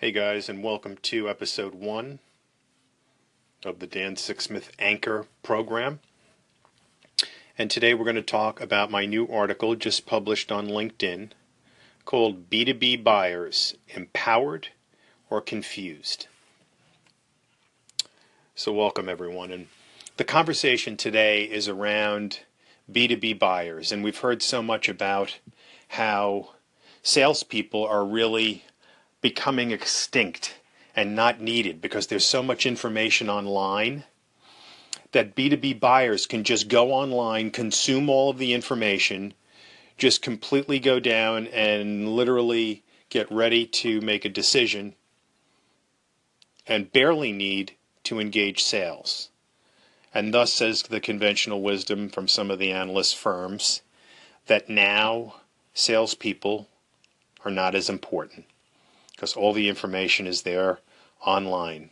Hey guys, and welcome to episode one of the Dan Sixsmith Anchor program. And today we're going to talk about my new article just published on LinkedIn called B2B Buyers Empowered or Confused. So, welcome everyone. And the conversation today is around B2B buyers. And we've heard so much about how salespeople are really becoming extinct and not needed because there's so much information online that B2B buyers can just go online, consume all of the information, just completely go down and literally get ready to make a decision and barely need to engage sales. And thus says the conventional wisdom from some of the analyst firms that now salespeople are not as important because all the information is there online.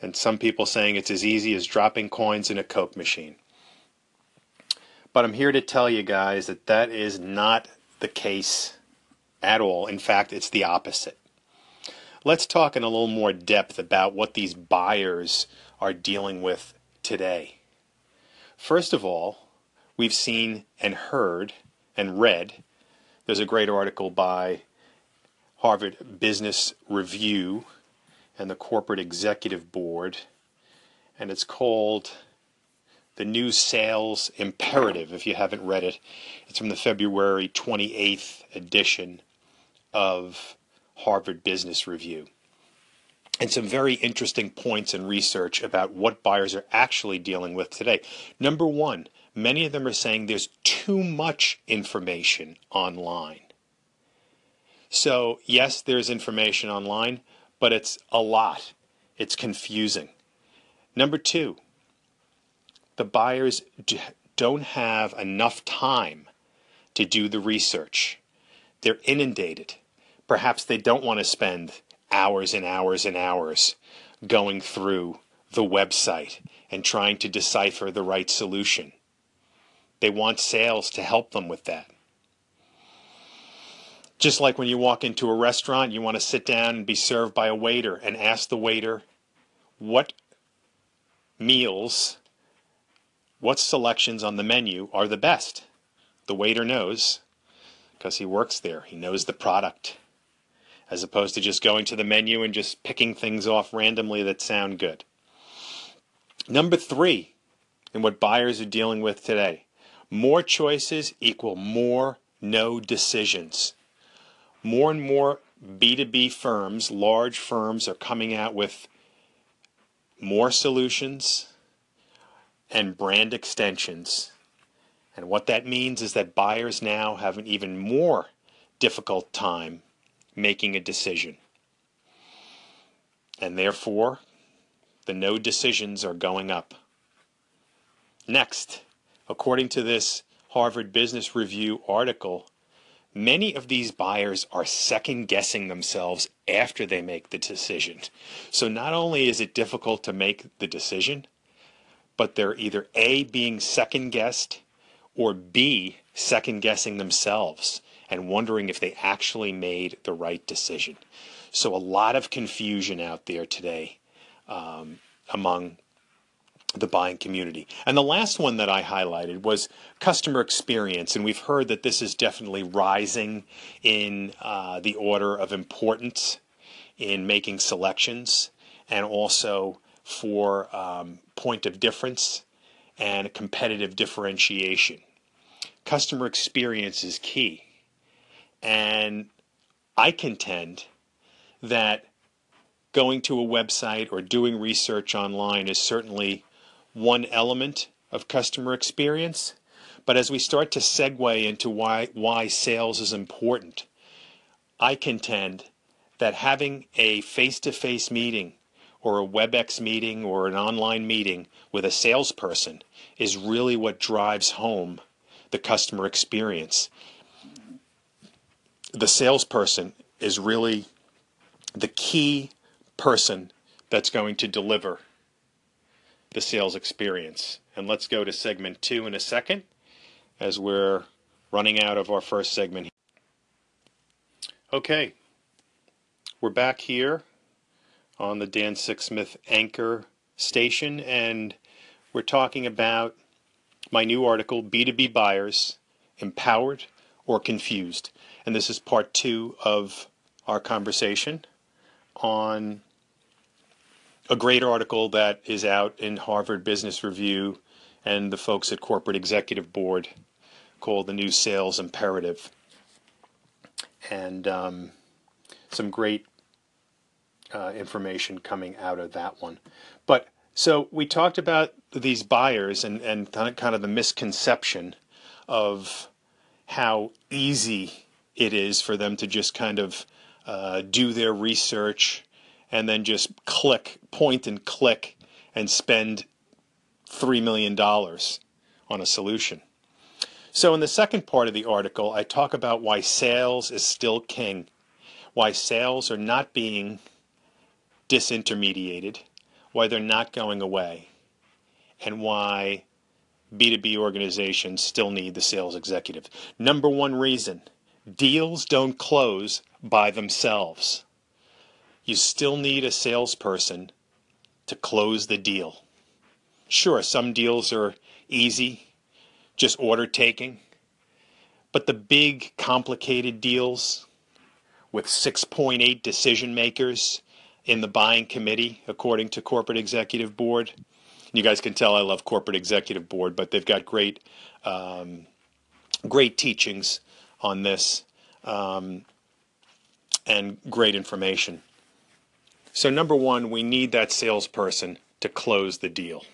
And some people saying it's as easy as dropping coins in a Coke machine. But I'm here to tell you guys that that is not the case at all. In fact, it's the opposite. Let's talk in a little more depth about what these buyers are dealing with today. First of all, we've seen and heard and read. There's a great article by Harvard Business Review and the Corporate Executive Board, and it's called The New Sales Imperative. If you haven't read it, it's from the February 28th edition of Harvard Business Review. And some very interesting points and research about what buyers are actually dealing with today. Number one, many of them are saying there's too much information online. So, yes, there's information online, but it's a lot. It's confusing. Number two, the buyers don't have enough time to do the research. They're inundated. Perhaps they don't want to spend hours and hours and hours going through the website and trying to decipher the right solution. They want sales to help them with that. Just like when you walk into a restaurant, you want to sit down and be served by a waiter and ask the waiter what meals, what selections on the menu are the best. The waiter knows because he works there, he knows the product, as opposed to just going to the menu and just picking things off randomly that sound good. Number three, in what buyers are dealing with today more choices equal more no decisions more and more B2B firms, large firms, are coming out with more solutions and brand extensions. And what that means is that buyers now have an even more difficult time making a decision. And therefore, the no decisions are going up. Next, according to this Harvard Business Review article, Many of these buyers are second guessing themselves after they make the decision. So not only is it difficult to make the decision, but they're either A, being second guessed, or B, second guessing themselves and wondering if they actually made the right decision. So a lot of confusion out there today um, among the buying community. And the last one that I highlighted was customer experience. And we've heard that this is definitely rising in uh, the order of importance in making selections and also for um, point of difference and competitive differentiation. Customer experience is key. And I contend that going to a website or doing research online is certainly one element of customer experience. But as we start to segue into why, why sales is important, I contend that having a face to face meeting or a WebEx meeting or an online meeting with a salesperson is really what drives home the customer experience. The salesperson is really the key person that's going to deliver the sales experience. And let's go to segment two in a second as we're running out of our first segment. Okay, we're back here on the Dan Sixsmith Anchor station, and we're talking about my new article, B2B Buyers Empowered or Confused. And this is part two of our conversation on a great article that is out in Harvard Business Review and the folks at Corporate Executive Board called The New Sales Imperative. And um, some great uh, information coming out of that one. But so we talked about these buyers and, and kind of the misconception of how easy it is for them to just kind of uh, do their research and then just click, point and click, and spend $3 million on a solution. So, in the second part of the article, I talk about why sales is still king, why sales are not being disintermediated, why they're not going away, and why B2B organizations still need the sales executive. Number one reason deals don't close by themselves. You still need a salesperson to close the deal. Sure, some deals are easy, just order taking, but the big, complicated deals with 6.8 decision makers in the buying committee, according to Corporate Executive Board. You guys can tell I love Corporate Executive Board, but they've got great, um, great teachings on this um, and great information. So, number one, we need that salesperson to close the deal.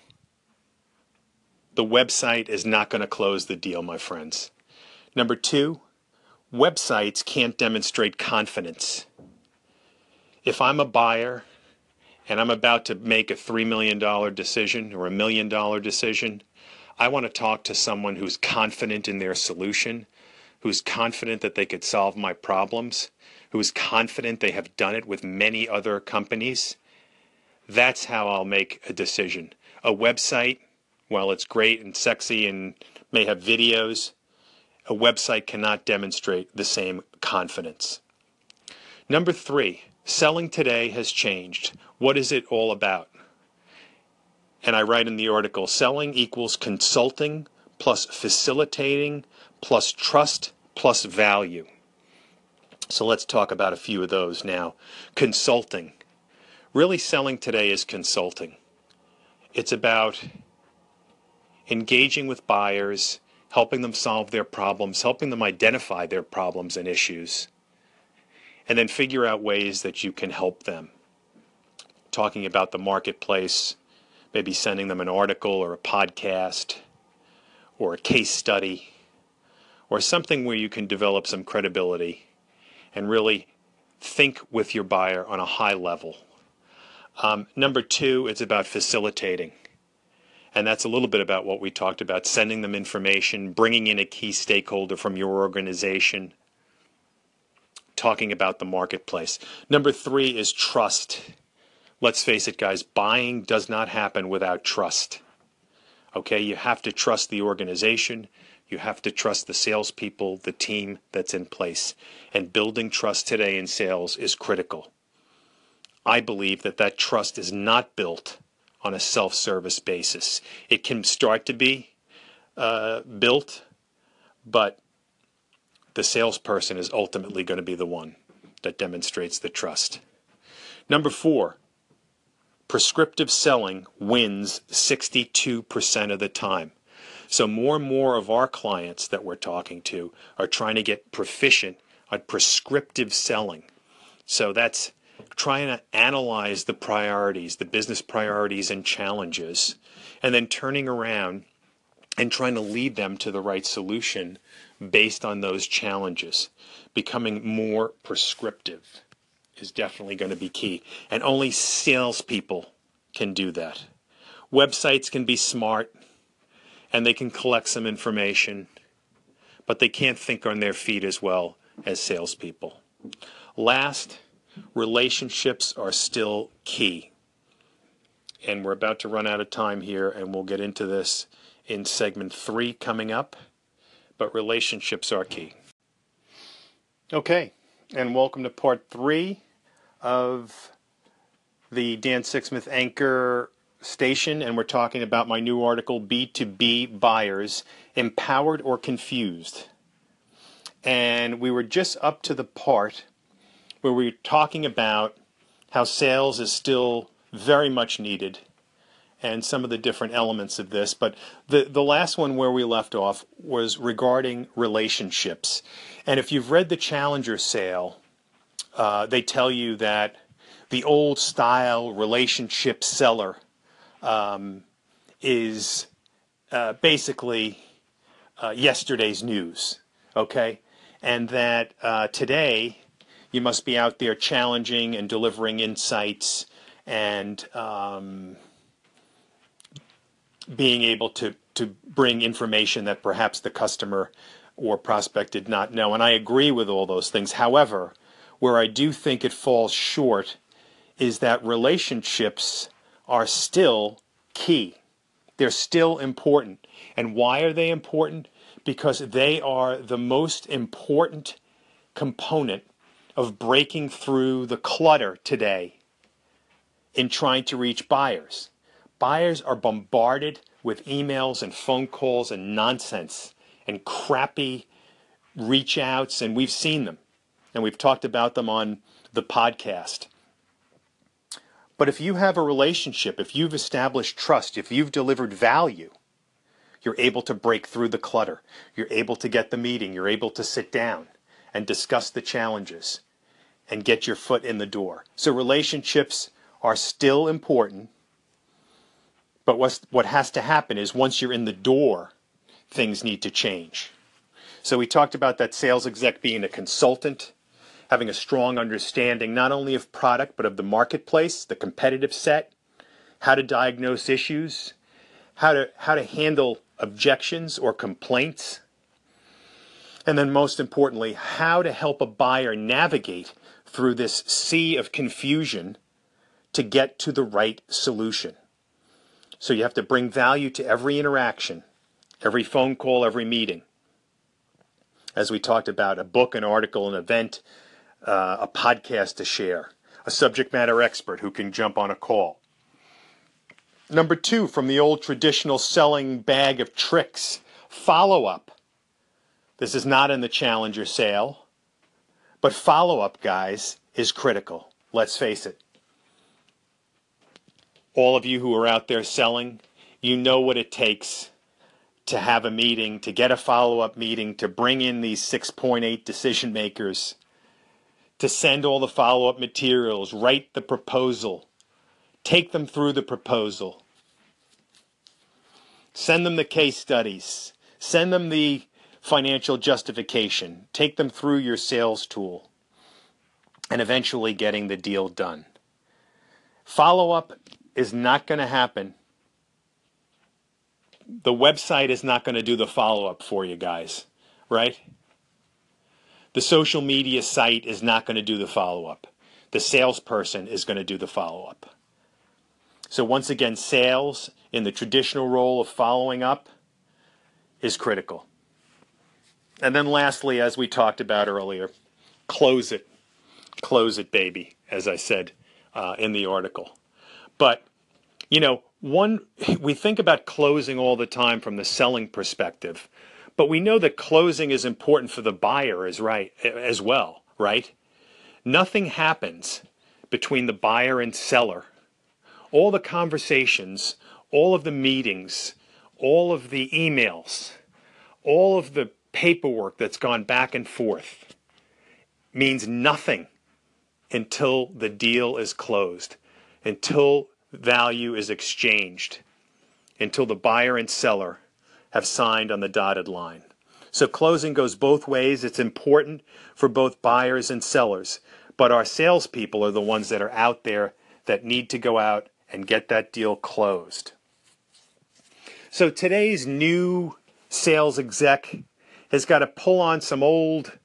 The website is not going to close the deal, my friends. Number two, websites can't demonstrate confidence if I'm a buyer and I'm about to make a $3 million decision or a million dollar decision, I want to talk to someone who's confident in their solution, who's confident that they could solve my problems, who's confident they have done it with many other companies. That's how I'll make a decision. A website, while it's great and sexy and may have videos, a website cannot demonstrate the same confidence. Number three, Selling today has changed. What is it all about? And I write in the article selling equals consulting plus facilitating plus trust plus value. So let's talk about a few of those now. Consulting. Really, selling today is consulting. It's about engaging with buyers, helping them solve their problems, helping them identify their problems and issues, and then figure out ways that you can help them. Talking about the marketplace, maybe sending them an article or a podcast or a case study or something where you can develop some credibility and really think with your buyer on a high level. Um, number two, it's about facilitating. And that's a little bit about what we talked about sending them information, bringing in a key stakeholder from your organization, talking about the marketplace. Number three is trust. Let's face it, guys, buying does not happen without trust. Okay, you have to trust the organization. You have to trust the salespeople, the team that's in place. And building trust today in sales is critical. I believe that that trust is not built on a self service basis. It can start to be uh, built, but the salesperson is ultimately going to be the one that demonstrates the trust. Number four, prescriptive selling wins 62% of the time. So, more and more of our clients that we're talking to are trying to get proficient at prescriptive selling. So, that's trying to analyze the priorities, the business priorities and challenges, and then turning around and trying to lead them to the right solution based on those challenges. Becoming more prescriptive is definitely going to be key. And only salespeople can do that. Websites can be smart and they can collect some information, but they can't think on their feet as well as salespeople. Last, relationships are still key. And we're about to run out of time here, and we'll get into this in segment three coming up but relationships are key. Okay, and welcome to part three of the Dan Sixsmith Anchor station, and we're talking about my new article, B2B Buyers Empowered or Confused. And we were just up to the part where we were talking about how sales is still very much needed and some of the different elements of this. But the, the last one where we left off was regarding relationships. And if you've read the Challenger sale, uh, they tell you that the old style relationship seller um, is uh, basically uh, yesterday's news, okay? And that uh, today you must be out there challenging and delivering insights and um, being able to, to bring information that perhaps the customer or prospect did not know. And I agree with all those things. However, where I do think it falls short is that relationships are still key. They're still important. And why are they important? Because they are the most important component of breaking through the clutter today in trying to reach buyers. Buyers are bombarded with emails and phone calls and nonsense and crappy reach outs, and we've seen them. And we've talked about them on the podcast. But if you have a relationship, if you've established trust, if you've delivered value, you're able to break through the clutter. You're able to get the meeting. You're able to sit down and discuss the challenges and get your foot in the door. So relationships are still important. But what's, what has to happen is once you're in the door, things need to change. So we talked about that sales exec being a consultant, having a strong understanding not only of product but of the marketplace, the competitive set, how to diagnose issues, how to how to handle objections or complaints, and then most importantly, how to help a buyer navigate through this sea of confusion to get to the right solution. So you have to bring value to every interaction, every phone call, every meeting. As we talked about, a book, an article, an event, uh, a podcast to share, a subject matter expert who can jump on a call. Number two, from the old traditional selling bag of tricks, follow up. This is not in the Challenger sale, but follow up, guys, is critical. Let's face it. All of you who are out there selling, you know what it takes to have a meeting, to get a follow up meeting, to bring in these 6.8 decision makers to send all the follow up materials, write the proposal, take them through the proposal, send them the case studies, send them the financial justification, take them through your sales tool, and eventually getting the deal done. Follow up is not going to happen. The website is not going to do the follow up for you guys, right? The social media site is not going to do the follow up. The salesperson is going to do the follow up. So, once again, sales in the traditional role of following up is critical. And then, lastly, as we talked about earlier, close it. Close it, baby, as I said uh, in the article. But, you know, one, we think about closing all the time from the selling perspective. But we know that closing is important for the buyer as right as well, right? Nothing happens between the buyer and seller. All the conversations, all of the meetings, all of the emails, all of the paperwork that's gone back and forth means nothing until the deal is closed, until value is exchanged, until the buyer and seller have signed on the dotted line. So closing goes both ways. It's important for both buyers and sellers. But our salespeople are the ones that are out there that need to go out and get that deal closed. So today's new sales exec has got to pull on some old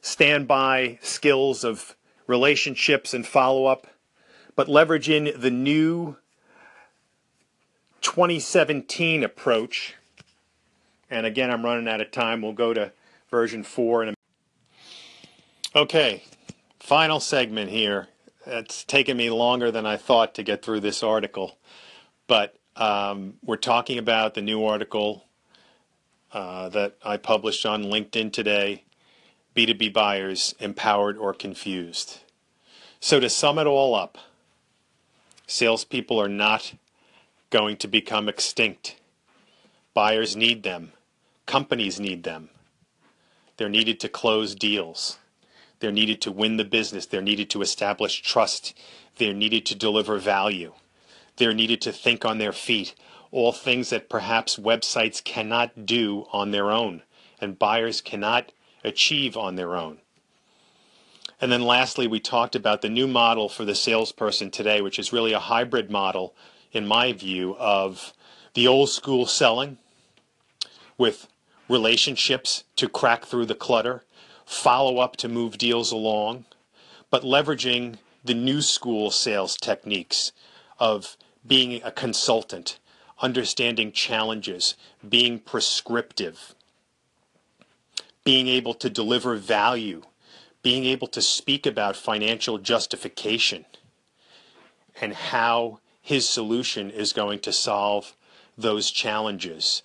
standby skills of relationships and follow up, but leverage in the new 2017 approach and again, I'm running out of time. We'll go to version 4 in a Okay, final segment here. it's taken me longer than I thought to get through this article. But um, we're talking about the new article uh, that I published on LinkedIn today B2B buyers empowered or confused. So, to sum it all up, salespeople are not going to become extinct. Buyers need them, companies need them. They're needed to close deals. They're needed to win the business. They're needed to establish trust. They're needed to deliver value. They're needed to think on their feet. All things that perhaps websites cannot do on their own and buyers cannot achieve on their own. And then lastly, we talked about the new model for the salesperson today, which is really a hybrid model, in my view, of the old school selling with relationships to crack through the clutter, follow up to move deals along, but leveraging the new school sales techniques of being a consultant, understanding challenges, being prescriptive, being able to deliver value, being able to speak about financial justification and how his solution is going to solve those challenges,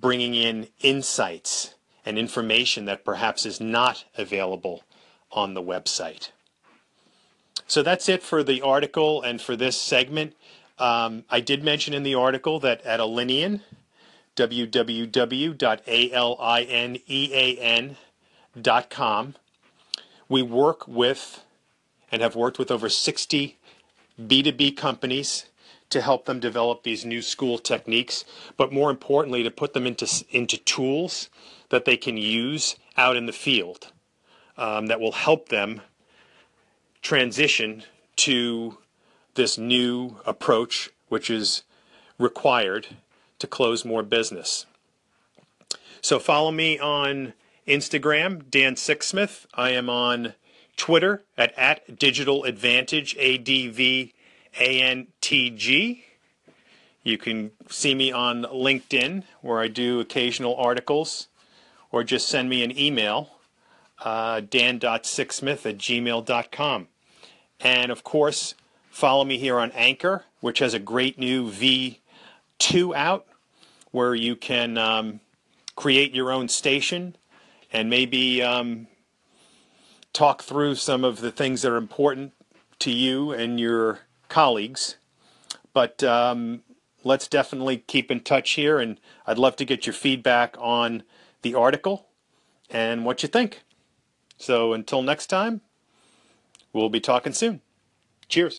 bringing in insights and information that perhaps is not available on the website. So that's it for the article and for this segment. Um, I did mention in the article that at Alinean, www.alinean.com, we work with and have worked with over 60 B2B companies to help them develop these new school techniques, but more importantly, to put them into, into tools that they can use out in the field um, that will help them transition to this new approach, which is required to close more business. So follow me on Instagram, Dan Sixsmith. I am on Twitter at, at Digital Advantage, A D V A N T G. You can see me on LinkedIn, where I do occasional articles, or just send me an email, uh, dan.sixsmith at gmail.com. And of course, follow me here on Anchor, which has a great new V2 out where you can um, create your own station and maybe um, talk through some of the things that are important to you and your colleagues. But um, let's definitely keep in touch here, and I'd love to get your feedback on the article and what you think. So until next time, we'll be talking soon. Cheers.